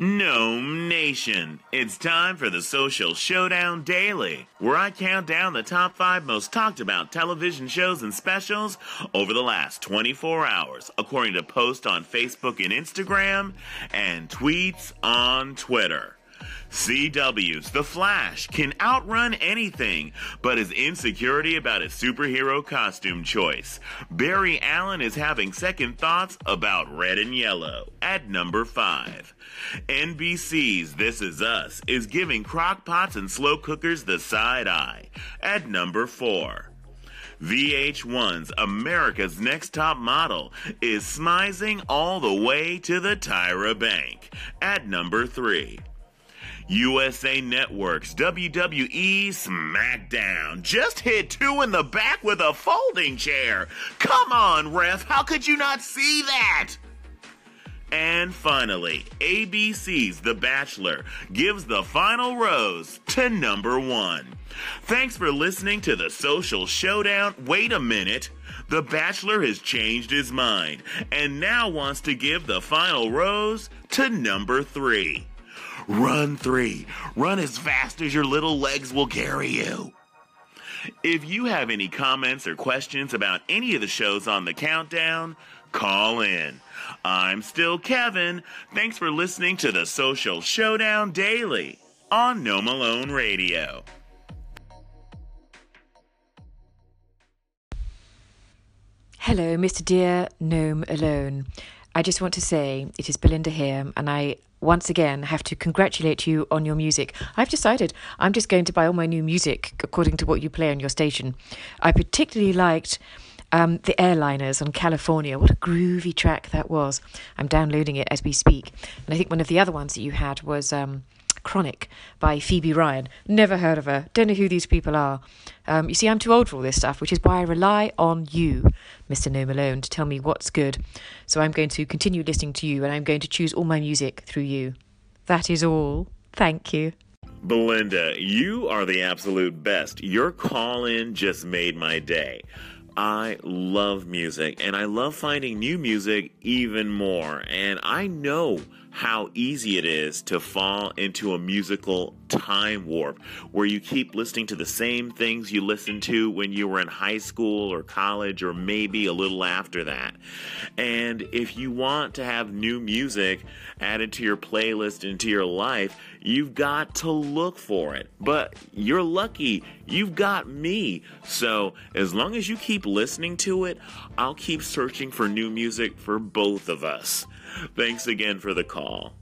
Gnome Nation. It's time for the Social Showdown Daily, where I count down the top five most talked about television shows and specials over the last 24 hours, according to posts on Facebook and Instagram and tweets on Twitter. CW's The Flash can outrun anything but his insecurity about his superhero costume choice. Barry Allen is having second thoughts about red and yellow at number 5. NBC's This Is Us is giving crockpots and slow cookers the side eye at number 4. VH1's America's Next Top Model is smizing all the way to the Tyra Bank at number 3. USA Network's WWE SmackDown just hit two in the back with a folding chair. Come on, ref, how could you not see that? And finally, ABC's The Bachelor gives the final rose to number one. Thanks for listening to the Social Showdown. Wait a minute. The Bachelor has changed his mind and now wants to give the final rose to number three. Run three. Run as fast as your little legs will carry you. If you have any comments or questions about any of the shows on the countdown, call in. I'm still Kevin. Thanks for listening to the Social Showdown Daily on No Malone Radio. Hello, Mr. Dear Gnome Alone. I just want to say it is Belinda here, and I once again have to congratulate you on your music. I've decided I'm just going to buy all my new music according to what you play on your station. I particularly liked um, the Airliners on California. What a groovy track that was. I'm downloading it as we speak. And I think one of the other ones that you had was. Um, Chronic by Phoebe Ryan. Never heard of her. Don't know who these people are. Um, you see, I'm too old for all this stuff, which is why I rely on you, Mr. No Malone, to tell me what's good. So I'm going to continue listening to you and I'm going to choose all my music through you. That is all. Thank you. Belinda, you are the absolute best. Your call in just made my day. I love music and I love finding new music even more. And I know how easy it is to fall into a musical time warp where you keep listening to the same things you listened to when you were in high school or college or maybe a little after that. And if you want to have new music added to your playlist into your life, you've got to look for it. But you're lucky, you've got me. So as long as you keep listening to it, I'll keep searching for new music for both of us. Thanks again for the call.